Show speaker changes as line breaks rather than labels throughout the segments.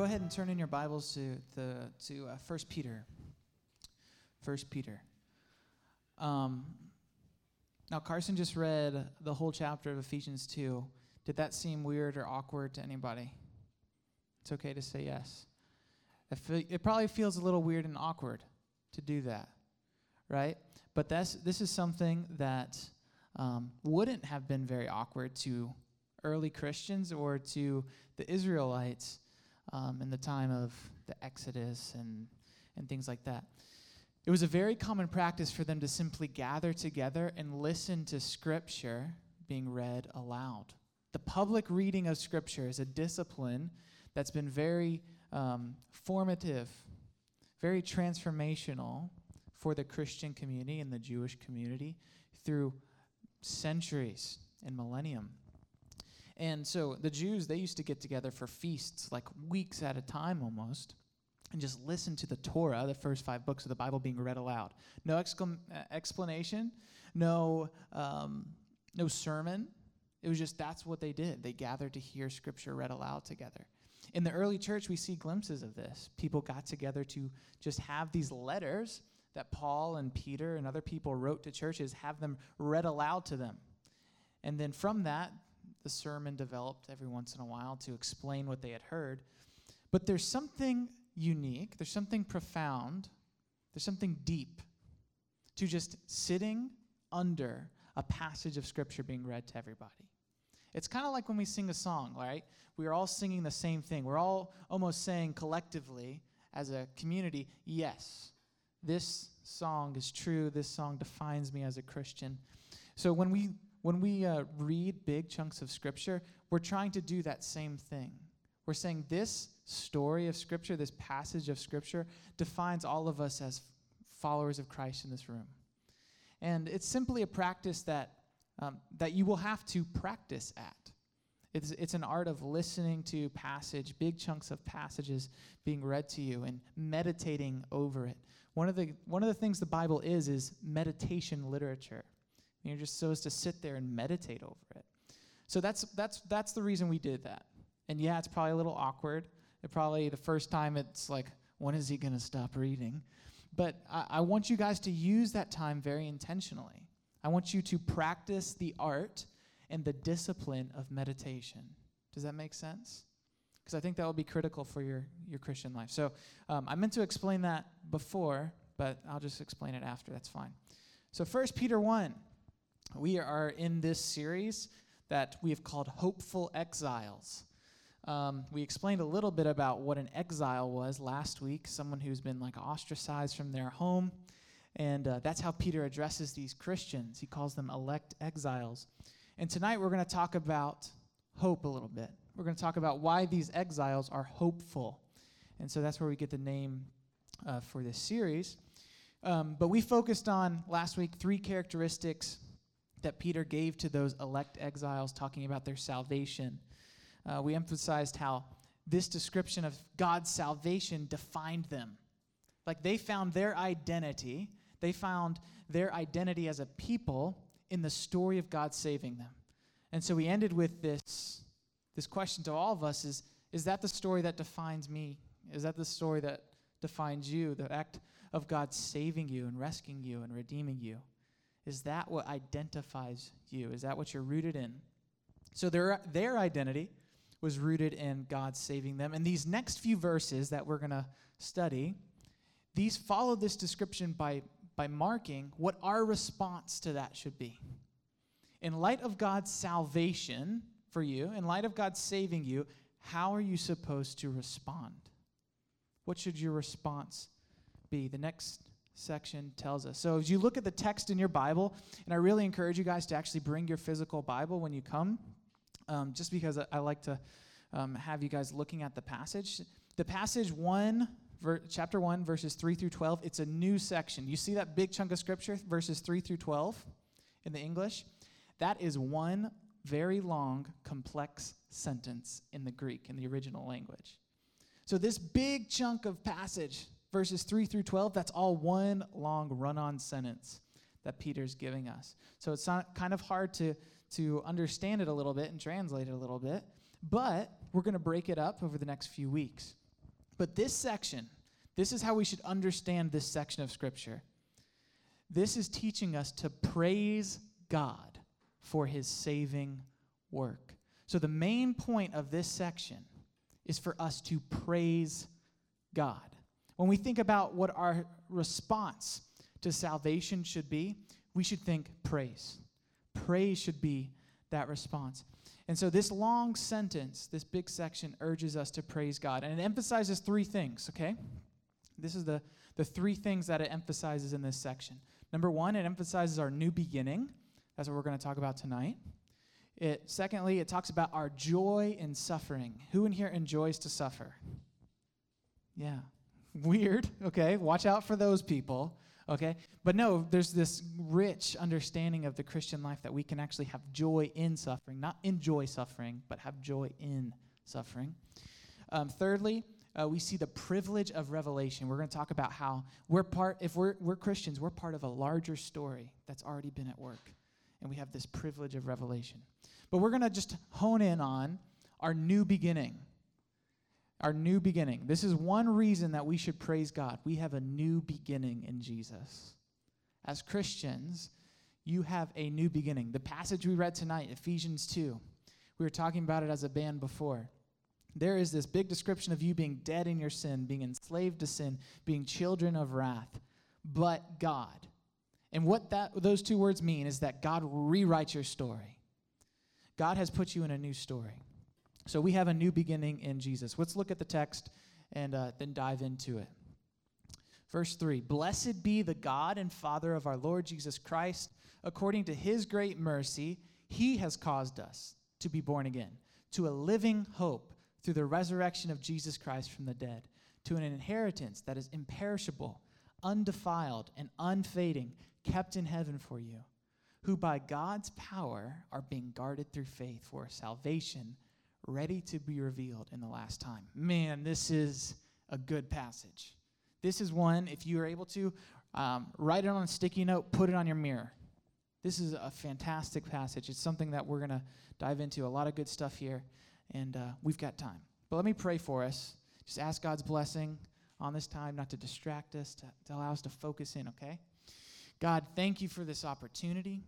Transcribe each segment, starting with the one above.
go ahead and turn in your Bibles to the to uh, First Peter. First Peter. Um, now, Carson just read the whole chapter of Ephesians two. Did that seem weird or awkward to anybody? It's okay to say yes. It, it probably feels a little weird and awkward to do that, right? But that's this is something that um, wouldn't have been very awkward to early Christians or to the Israelites um, in the time of the Exodus and, and things like that. It was a very common practice for them to simply gather together and listen to Scripture being read aloud. The public reading of Scripture is a discipline that's been very um, formative, very transformational for the Christian community and the Jewish community through centuries and millennium. And so the Jews, they used to get together for feasts, like weeks at a time almost, and just listen to the Torah, the first five books of the Bible being read aloud. No uh, explanation, no, um, no sermon. It was just that's what they did. They gathered to hear Scripture read aloud together. In the early church, we see glimpses of this. People got together to just have these letters that Paul and Peter and other people wrote to churches, have them read aloud to them. And then from that, the sermon developed every once in a while to explain what they had heard. But there's something unique, there's something profound, there's something deep to just sitting under a passage of scripture being read to everybody. It's kind of like when we sing a song, right? We are all singing the same thing. We're all almost saying collectively as a community, yes, this song is true. This song defines me as a Christian. So when we when we uh, read big chunks of Scripture, we're trying to do that same thing. We're saying this story of Scripture, this passage of Scripture, defines all of us as followers of Christ in this room. And it's simply a practice that, um, that you will have to practice at. It's, it's an art of listening to passage, big chunks of passages being read to you and meditating over it. One of the, one of the things the Bible is, is meditation literature. And you're just supposed to sit there and meditate over it. So that's that's that's the reason we did that. And yeah, it's probably a little awkward. It probably the first time it's like, when is he going to stop reading? But I, I want you guys to use that time very intentionally. I want you to practice the art and the discipline of meditation. Does that make sense? Because I think that will be critical for your, your Christian life. So um, I meant to explain that before, but I'll just explain it after. That's fine. So, First Peter 1. We are in this series that we have called Hopeful Exiles. Um, we explained a little bit about what an exile was last week, someone who's been like ostracized from their home. And uh, that's how Peter addresses these Christians. He calls them elect exiles. And tonight we're going to talk about hope a little bit. We're going to talk about why these exiles are hopeful. And so that's where we get the name uh, for this series. Um, but we focused on last week three characteristics that Peter gave to those elect exiles, talking about their salvation. Uh, we emphasized how this description of God's salvation defined them. Like they found their identity, they found their identity as a people in the story of God saving them. And so we ended with this, this question to all of us is, is that the story that defines me? Is that the story that defines you? The act of God saving you and rescuing you and redeeming you? Is that what identifies you? Is that what you're rooted in? So their, their identity was rooted in God saving them. And these next few verses that we're going to study, these follow this description by, by marking what our response to that should be. In light of God's salvation for you, in light of God saving you, how are you supposed to respond? What should your response be? The next section tells us. So, as you look at the text in your Bible, and I really encourage you guys to actually bring your physical Bible when you come, um, just because I, like to um, have you guys looking at the passage. The passage 1, ver- chapter 1, verses 3 through 12, it's a new section. You see that big chunk of scripture, verses 3 through 12 in the English? That is one very long, complex sentence in the Greek, in the original language. So, this big chunk of passage, verses 3 through 12, that's all one long run on sentence that Peter's giving us. So it's not, kind of hard to, to understand it a little bit and translate it a little bit, but we're going to break it up over the next few weeks. But this section, this is how we should understand this section of Scripture. This is teaching us to praise God for his saving work. So, the main point of this section is for us to praise God. When we think about what our response to salvation should be, we should think praise. Praise should be that response. And so, this long sentence, this big section, urges us to praise God. And it emphasizes three things, okay? This is the, the three things that it emphasizes in this section. Number one, it emphasizes our new beginning. That's what we're going to talk about tonight. It, secondly, it talks about our joy in suffering. Who in here enjoys to suffer? Yeah. Weird. Okay. Watch out for those people. Okay. But no, there's this rich understanding of the Christian life that we can actually have joy in suffering, not enjoy suffering, but have joy in suffering. Um, thirdly, uh, we see the privilege of revelation. We're going to talk about how we're part, if we're, we're Christians, we're part of a larger story that's already been at work. And we have this privilege of revelation. But we're going to just hone in on our new beginning. Our new beginning. This is one reason that we should praise God. We have a new beginning in Jesus. As Christians, you have a new beginning. The passage we read tonight, Ephesians 2, we were talking about it as a band before there is this big description of you being dead in your sin, being enslaved to sin, being children of wrath, but God. And what that those two words mean is that God rewrites your story. God has put you in a new story. So we have a new beginning in Jesus. Let's look at the text and uh, then dive into it. Verse 3 Blessed be the God and Father of our Lord Jesus Christ. According to his great mercy, he has caused us to be born again to a living hope through the resurrection of Jesus Christ from the dead, to an inheritance that is imperishable, undefiled, and unfading, kept in heaven for you, who by God's power are being guarded through faith for salvation, ready to be revealed in the last time. Man, this is a good passage. This is one, if you are able to, um, write it on a sticky note, put it on your mirror. This is a fantastic passage. It's something that we're going to dive into. A lot of good stuff here and uh, we've got time. But let me pray for us. Just ask God's blessing on this time, not to distract us, to, to allow us to focus in, okay? God, thank you for this opportunity.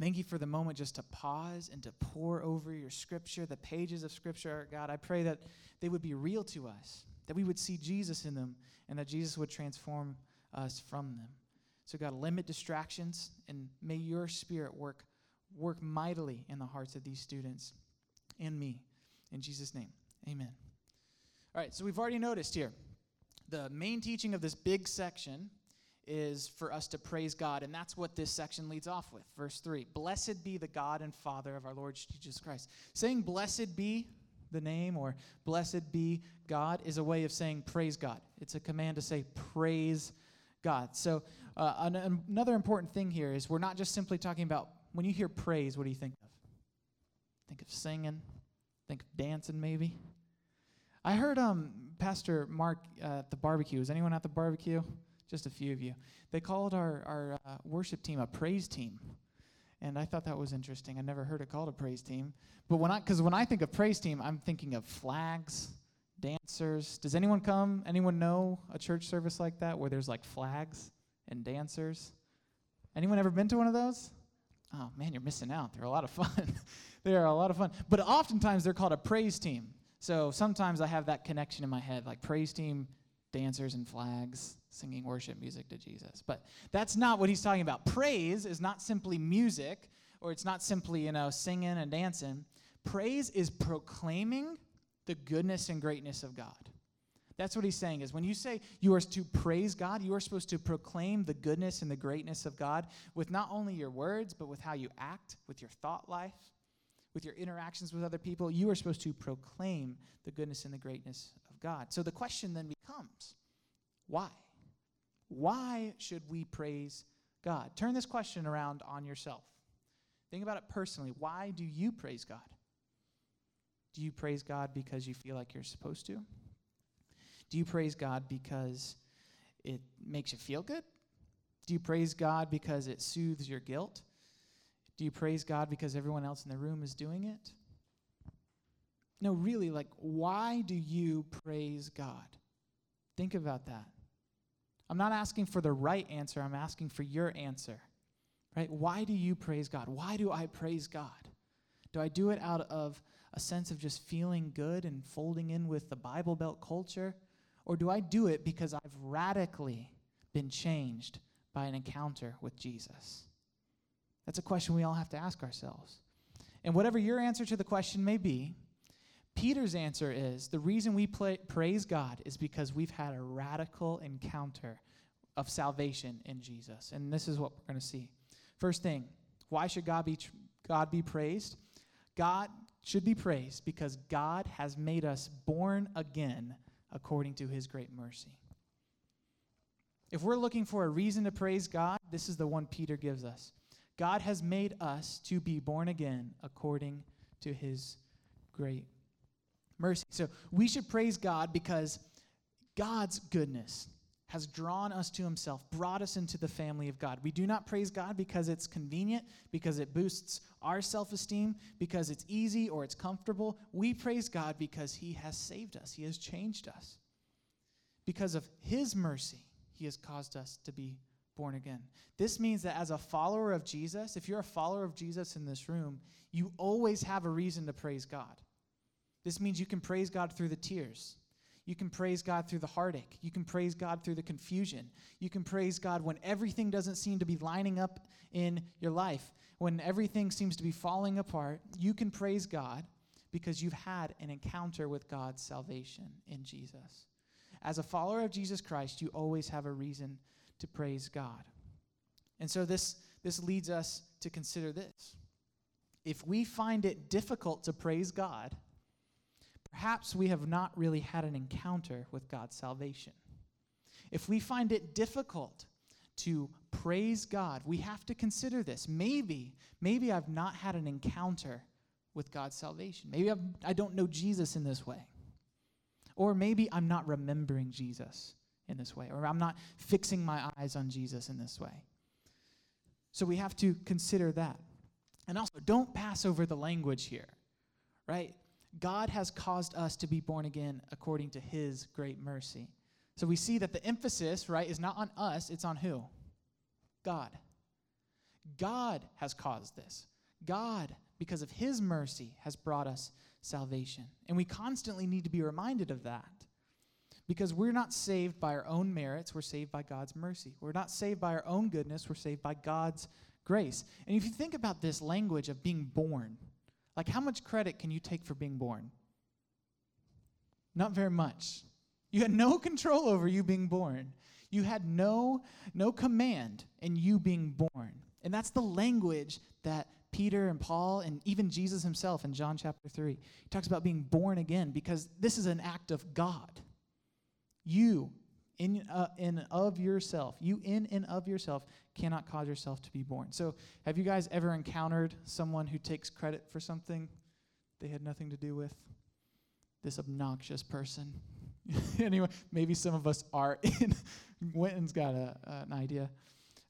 Thank you for the moment just to pause and to pour over your scripture, the pages of scripture. God, I pray that they would be real to us, that we would see Jesus in them, and that Jesus would transform us from them. So, God, limit distractions, and may your spirit work, work mightily in the hearts of these students and me. In Jesus' name, amen. All right, so we've already noticed here the main teaching of this big section is for us to praise God, and that's what this section leads off with. Verse 3 Blessed be the God and Father of our Lord Jesus Christ. Saying blessed be the name or blessed be God is a way of saying praise God. It's a command to say praise God. So, uh, an, another important thing here is we're not just simply talking about when you hear praise, what do you think of? Think of singing, think of dancing maybe. I heard um, Pastor Mark uh, at the barbecue. Is anyone at the barbecue? Just a few of you. They called our, our uh, worship team a praise team. And I thought that was interesting. I never heard it called a praise team. But when I, because when I think of praise team, I'm thinking of flags, dancers. Does anyone come? Anyone know a church service like that where there's like flags and dancers? Anyone ever been to one of those? Oh man, you're missing out. They're a lot of fun. they are a lot of fun. But oftentimes they're called a praise team. So sometimes I have that connection in my head, like praise team, dancers and flags, singing worship music to Jesus. But that's not what he's talking about. Praise is not simply music, or it's not simply, you know, singing and dancing. Praise is proclaiming the goodness and greatness of God. That's what he's saying is when you say you are to praise God, you are supposed to proclaim the goodness and the greatness of God with not only your words, but with how you act, with your thought life, with your interactions with other people. You are supposed to proclaim the goodness and the greatness of God. So the question then becomes why? Why should we praise God? Turn this question around on yourself. Think about it personally. Why do you praise God? Do you praise God because you feel like you're supposed to? Do you praise God because it makes you feel good? Do you praise God because it soothes your guilt? Do you praise God because everyone else in the room is doing it? No, really, like, why do you praise God? Think about that. I'm not asking for the right answer, I'm asking for your answer. Right? Why do you praise God? Why do I praise God? Do I do it out of a sense of just feeling good and folding in with the Bible Belt culture? Or do I do it because I've radically been changed by an encounter with Jesus? That's a question we all have to ask ourselves. And whatever your answer to the question may be, Peter's answer is the reason we play, praise God is because we've had a radical encounter of salvation in Jesus. And this is what we're going to see. First thing, why should God be, God be praised? God should be praised because God has made us born again according to his great mercy. If we're looking for a reason to praise God, this is the one Peter gives us. God has made us to be born again according to his great mercy. So we should praise God because God's goodness has drawn us to himself, brought us into the family of God. We do not praise God because it's convenient, because it boosts our self esteem, because it's easy or it's comfortable. We praise God because he has saved us, he has changed us. Because of his mercy, he has caused us to be born again. This means that as a follower of Jesus, if you're a follower of Jesus in this room, you always have a reason to praise God. This means you can praise God through the tears. You can praise God through the heartache. You can praise God through the confusion. You can praise God when everything doesn't seem to be lining up in your life. When everything seems to be falling apart, you can praise God because you've had an encounter with God's salvation in Jesus. As a follower of Jesus Christ, you always have a reason to praise God. And so this, this leads us to consider this. If we find it difficult to praise God, perhaps we have not really had an encounter with God's salvation. If we find it difficult to praise God, we have to consider this. Maybe, maybe I've not had an encounter with God's salvation. Maybe I've, I do not know Jesus in this way. Or maybe I'm not remembering Jesus in this way, or I'm not fixing my eyes on Jesus in this way. So we have to consider that. And also, don't pass over the language here, right? God has caused us to be born again according to his great mercy. So we see that the emphasis, right, is not on us, it's on who? God. God has caused this. God, because of his mercy, has brought us salvation. And we constantly need to be reminded of that. Because we're not saved by our own merits, we're saved by God's mercy. We're not saved by our own goodness, we're saved by God's grace. And if you think about this language of being born, like, how much credit can you take for being born? Not very much. You had no control over you being born. You had no, no command in you being born. And that's the language that Peter and Paul and even Jesus himself in John chapter 3. He talks about being born again because this is an act of God. You, in, uh, in of yourself, you in and of yourself cannot cause yourself to be born. So, have you guys ever encountered someone who takes credit for something they had nothing to do with? This obnoxious person. anyway, maybe some of us are in. Winton's got a, uh, an idea.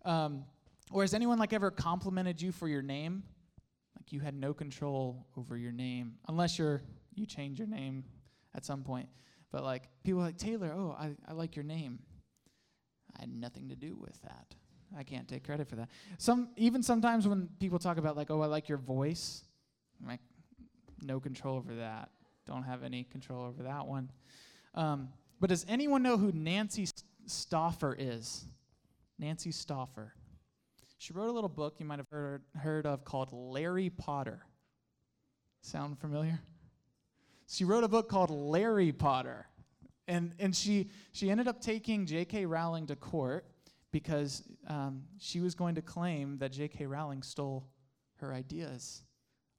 Um, or has anyone like ever complimented you for your name? Like you had no control over your name, unless you're you change your name at some point. But like people like Taylor, oh, I, I like your name. I had nothing to do with that. I can't take credit for that. Some even sometimes when people talk about like, oh, I like your voice, I'm like, no control over that. Don't have any control over that one. Um, but does anyone know who Nancy Stouffer is? Nancy Stouffer. She wrote a little book you might have heard, heard of called Larry Potter. Sound familiar? She wrote a book called Larry Potter. And, and she, she ended up taking J.K. Rowling to court because um, she was going to claim that J.K. Rowling stole her ideas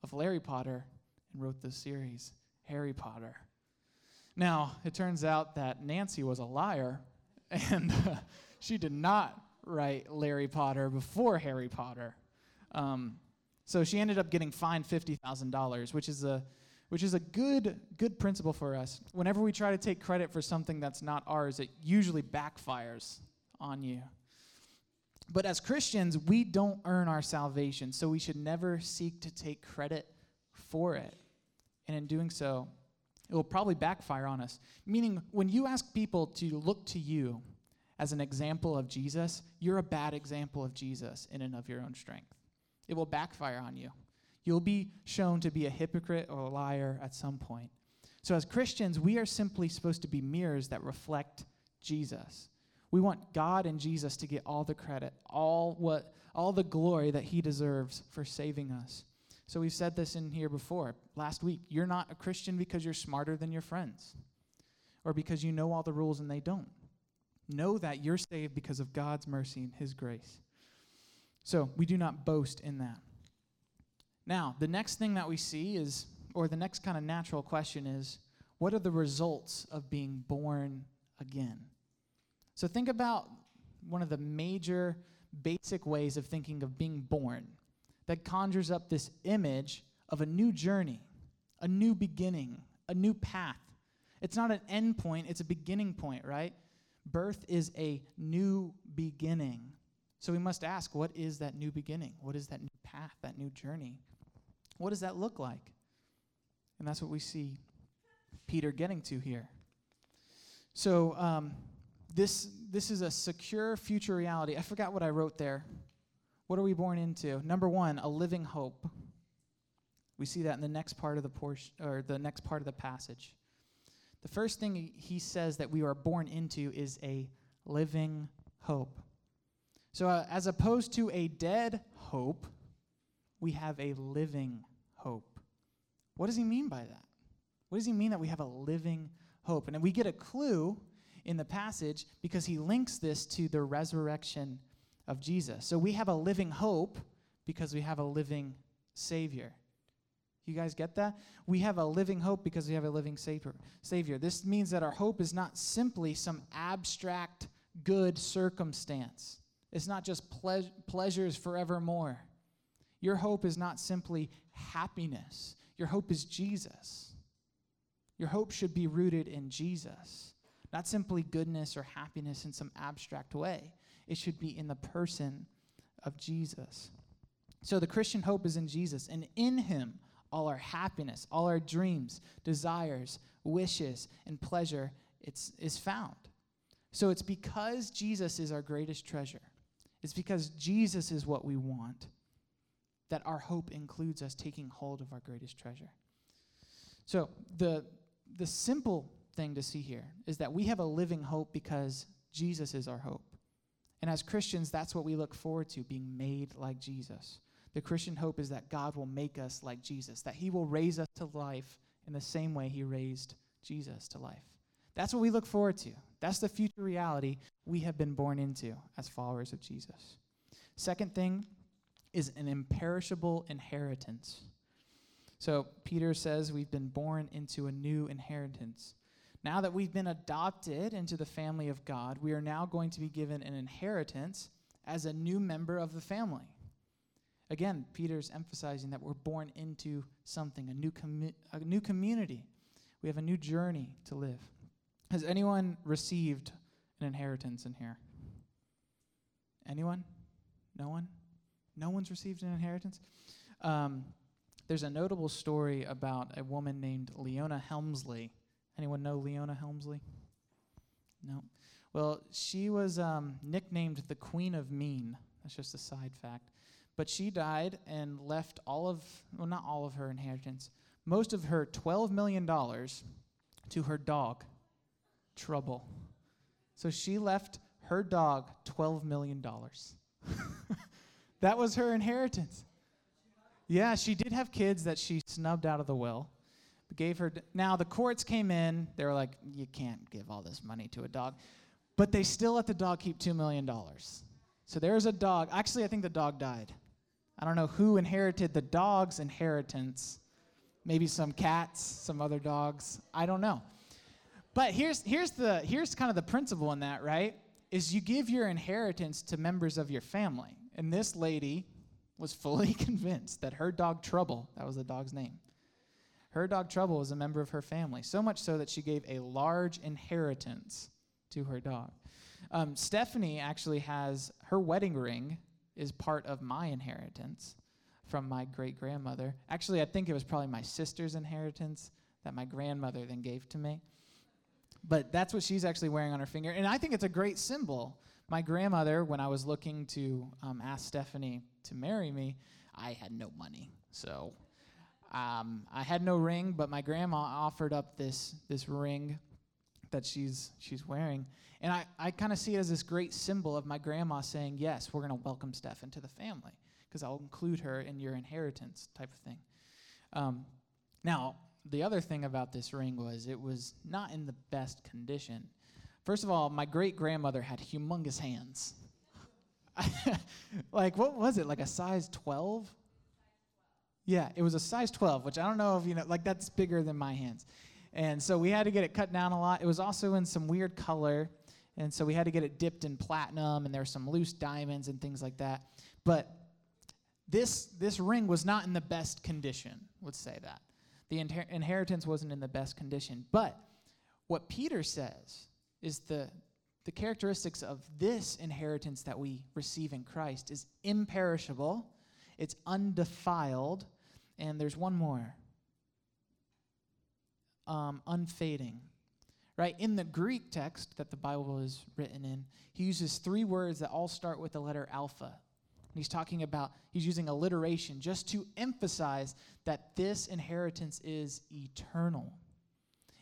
of Larry Potter and wrote the series Harry Potter. Now, it turns out that Nancy was a liar, and uh, she did not write Larry Potter before Harry Potter. Um, so she ended up getting fined $50,000, which is a which is a good good principle for us. Whenever we try to take credit for something that's not ours, it usually backfires on you. But as Christians, we don't earn our salvation, so we should never seek to take credit for it. And in doing so, it will probably backfire on us. Meaning, when you ask people to look to you as an example of Jesus, you're a bad example of Jesus in and of your own strength. It will backfire on you. You'll be shown to be a hypocrite or a liar at some point. So, as Christians, we are simply supposed to be mirrors that reflect Jesus. We want God and Jesus to get all the credit, all what all the glory that he deserves for saving us. So we've said this in here before. Last week, you're not a Christian because you're smarter than your friends or because you know all the rules and they don't. Know that you're saved because of God's mercy and his grace. So we do not boast in that. Now, the next thing that we see is, or the next kind of natural question is, what are the results of being born again? So think about one of the major basic ways of thinking of being born that conjures up this image of a new journey, a new beginning, a new path. It's not an end point, it's a beginning point, right? Birth is a new beginning. So we must ask what is that new beginning? What is that new path, that new journey? What does that look like? And that's what we see Peter getting to here. So, um, this, this is a secure future reality. I forgot what I wrote there. What are we born into? Number one, a living hope. We see that in the next part of the portion, or the next part of the passage. The first thing he says that we are born into is a living hope. So, uh, as opposed to a dead hope, we have a living hope. What does he mean by that? What does he mean that we have a living hope? And we get a clue in the passage because he links this to the resurrection of Jesus. So we have a living hope because we have a living Savior. You guys get that? We have a living hope because we have a living savior. This means that our hope is not simply some abstract good circumstance. It's not just ple- pleasures forevermore. Your hope is not simply happiness. Your hope is Jesus. Your hope should be rooted in Jesus. Not simply goodness or happiness in some abstract way. It should be in the person of Jesus. So the Christian hope is in Jesus, and in him, all our happiness, all our dreams, desires, wishes, and pleasure it's, is found. So it's because Jesus is our greatest treasure. It's because Jesus is what we want that our hope includes us taking hold of our greatest treasure. So the the simple thing to see here is that we have a living hope because Jesus is our hope. And as Christians, that's what we look forward to being made like Jesus. The Christian hope is that God will make us like Jesus, that He will raise us to life in the same way He raised Jesus to life. That's what we look forward to. That's the future reality we have been born into as followers of Jesus. Second thing is an imperishable inheritance. So Peter says we've been born into a new inheritance. Now that we've been adopted into the family of God, we are now going to be given an inheritance as a new member of the family. Again, Peter's emphasizing that we're born into something, a new, commu- a new community. We have a new journey to live. Has anyone received an inheritance in here? Anyone? No one? No one's received an inheritance? Um, there's a notable story about a woman named Leona Helmsley. Anyone know Leona Helmsley? No. Well, she was um, nicknamed the Queen of Mean. That's just a side fact. But she died and left all of, well, not all of her inheritance, most of her $12 million to her dog, Trouble. So she left her dog $12 million. that was her inheritance. Yeah, she did have kids that she snubbed out of the will. Gave her. Now the courts came in. They were like, "You can't give all this money to a dog," but they still let the dog keep two million dollars. So there's a dog. Actually, I think the dog died. I don't know who inherited the dog's inheritance. Maybe some cats, some other dogs. I don't know. But here's here's the here's kind of the principle in that, right? Is you give your inheritance to members of your family. And this lady was fully convinced that her dog Trouble, that was the dog's name, her dog Trouble was a member of her family, so much so that she gave a large inheritance to her dog. Um, Stephanie actually has her wedding ring is part of my inheritance from my great grandmother. Actually, I think it was probably my sister's inheritance that my grandmother then gave to me. But that's what she's actually wearing on her finger. And I think it's a great symbol. My grandmother, when I was looking to um, ask Stephanie to marry me, I had no money. So um, I had no ring, but my grandma offered up this, this ring that she's, she's wearing. And I, I kind of see it as this great symbol of my grandma saying, Yes, we're going to welcome Steph into the family because I'll include her in your inheritance type of thing. Um, now, the other thing about this ring was it was not in the best condition. First of all, my great grandmother had humongous hands. like, what was it? Like a size 12? Yeah, it was a size 12, which I don't know if you know, like that's bigger than my hands. And so we had to get it cut down a lot. It was also in some weird color. And so we had to get it dipped in platinum, and there were some loose diamonds and things like that. But this, this ring was not in the best condition, let's say that. The inher- inheritance wasn't in the best condition. But what Peter says is the, the characteristics of this inheritance that we receive in Christ is imperishable, it's undefiled, and there's one more um, unfading. Right? In the Greek text that the Bible is written in, he uses three words that all start with the letter alpha. And he's talking about, he's using alliteration just to emphasize that this inheritance is eternal.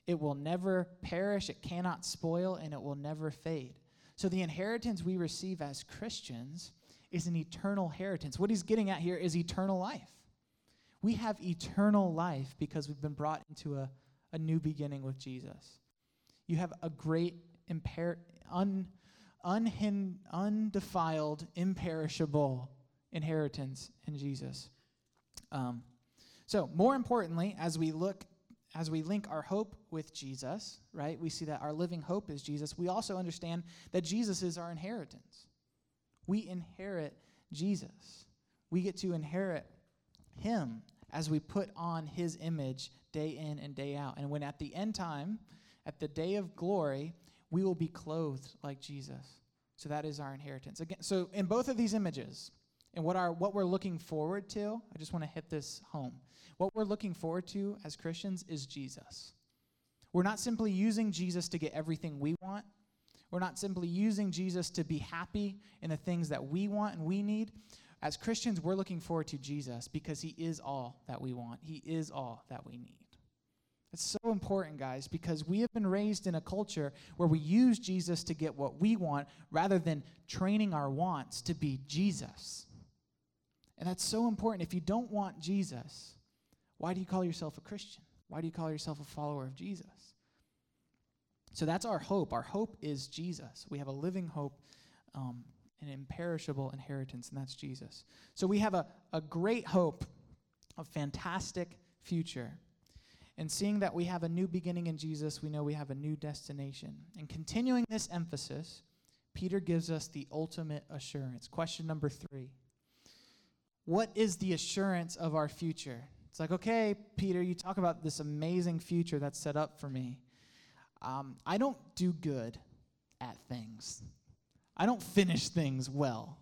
It will never perish, it cannot spoil, and it will never fade. So the inheritance we receive as Christians is an eternal inheritance. What he's getting at here is eternal life. We have eternal life because we've been brought into a, a new beginning with Jesus. You have a great, imper- un, unhin- undefiled, imperishable inheritance in Jesus. Um, so, more importantly, as we look, as we link our hope with Jesus, right, we see that our living hope is Jesus. We also understand that Jesus is our inheritance. We inherit Jesus. We get to inherit Him as we put on His image day in and day out. And when at the end time, at the day of glory, we will be clothed like Jesus. So that is our inheritance. Again, so in both of these images, and what our what we're looking forward to, I just want to hit this home. What we're looking forward to as Christians is Jesus. We're not simply using Jesus to get everything we want. We're not simply using Jesus to be happy in the things that we want and we need. As Christians, we're looking forward to Jesus because he is all that we want. He is all that we need. It's so important, guys, because we have been raised in a culture where we use Jesus to get what we want rather than training our wants to be Jesus. And that's so important. If you don't want Jesus, why do you call yourself a Christian? Why do you call yourself a follower of Jesus? So that's our hope. Our hope is Jesus. We have a living hope, um, an imperishable inheritance, and that's Jesus. So we have a, a great hope, a fantastic future. And seeing that we have a new beginning in Jesus, we know we have a new destination. And continuing this emphasis, Peter gives us the ultimate assurance. Question number three What is the assurance of our future? It's like, okay, Peter, you talk about this amazing future that's set up for me um, I don't do good at things. I don't finish things well,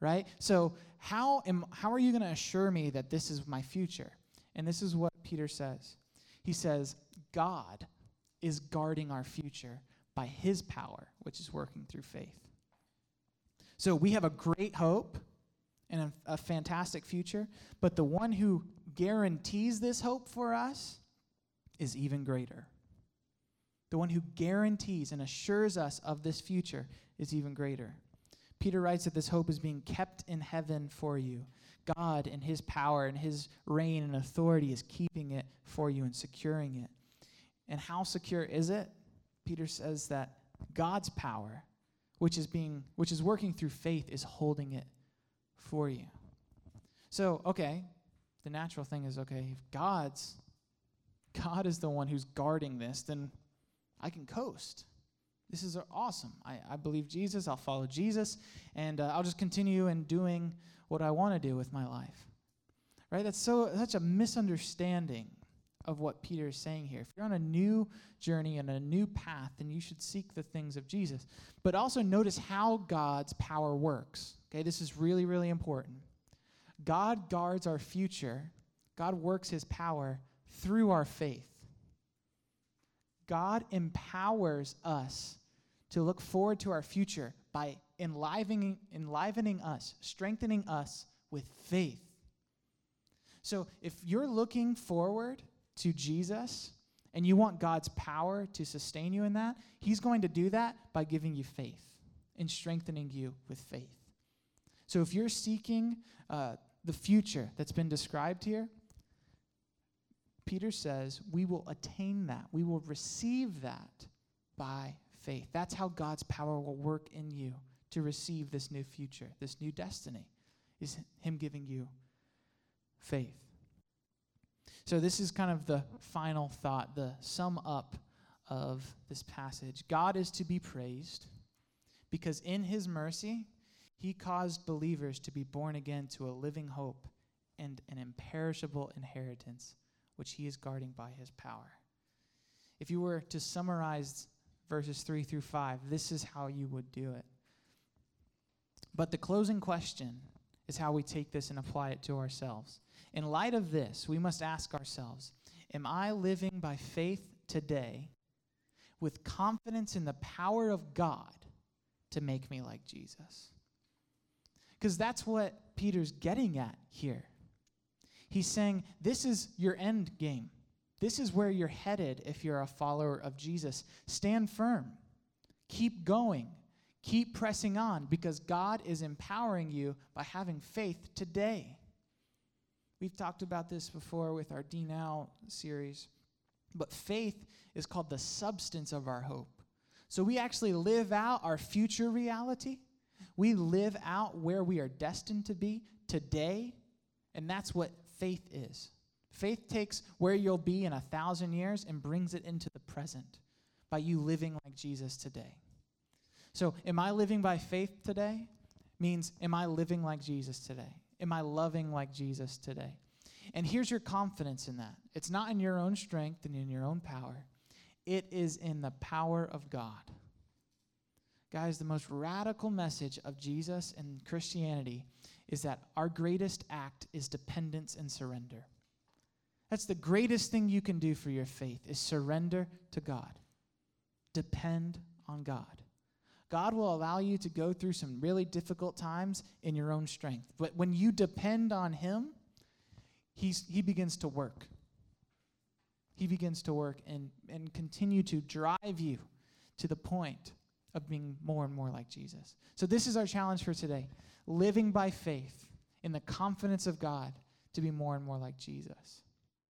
right? So how am how are you going to assure me that this is my future? And this is what Peter says. He says, God is guarding our future by his power, which is working through faith. So we have a great hope and a, a fantastic future, but the one who guarantees this hope for us is even greater. The one who guarantees and assures us of this future is even greater. Peter writes that this hope is being kept in heaven for you. God, in his power and his reign and authority, is keeping it for you and securing it. And how secure is it? Peter says that God's power, which is being which is working through faith, is holding it for you. So, okay, the natural thing is okay, if God's God is the one who's guarding this, then I can coast. This is awesome. I, I believe Jesus. I'll follow Jesus, and uh, I'll just continue in doing what I want to do with my life. Right? That's so such a misunderstanding of what Peter is saying here. If you're on a new journey and a new path, then you should seek the things of Jesus. But also notice how God's power works. Okay, this is really, really important. God guards our future. God works his power through our faith. God empowers us to look forward to our future by enlivening, enlivening us, strengthening us with faith. So if you're looking forward to Jesus and you want God's power to sustain you in that, He's going to do that by giving you faith and strengthening you with faith. So if you're seeking uh, the future that's been described here, Peter says we will attain that. We will receive that by faith. That's how God's power will work in you to receive this new future, this new destiny, is Him giving you faith. So, this is kind of the final thought, the sum up of this passage. God is to be praised because in His mercy, He caused believers to be born again to a living hope and an imperishable inheritance which he is guarding by his power. If you were to summarize verses 3 through 5, this is how you would do it. But the closing question is how we take this and apply it to ourselves. In light of this, we must ask ourselves Am I living by faith today with confidence in the power of God to make me like Jesus? Because that's what Peter's getting at here. He's saying, This is your end game. This is where you're headed if you're a follower of Jesus. Stand firm. Keep going. Keep pressing on because God is empowering you by having faith today. We've talked about this before with our D Now series, but faith is called the substance of our hope. So we actually live out our future reality. We live out where we are destined to be today, and that's what faith is. Faith takes where you'll be in a thousand years and brings it into the present by you living like Jesus today. So, am I living by faith today? Means, am I living like Jesus today? Am I loving like Jesus today? And here's your confidence in that it's not in your own strength and in your own power, it is in the power of God. Guys, the most radical message of Jesus and Christianity is that our greatest act is dependence and surrender. That's the greatest thing you can do for your faith is surrender to God. Depend on God. God will allow you to go through some really difficult times in your own strength. But when you depend on Him, he's, He begins to work. He begins to work and, and continue to drive you to the point of being more and more like Jesus. So, this is our challenge for today living by faith in the confidence of God to be more and more like Jesus.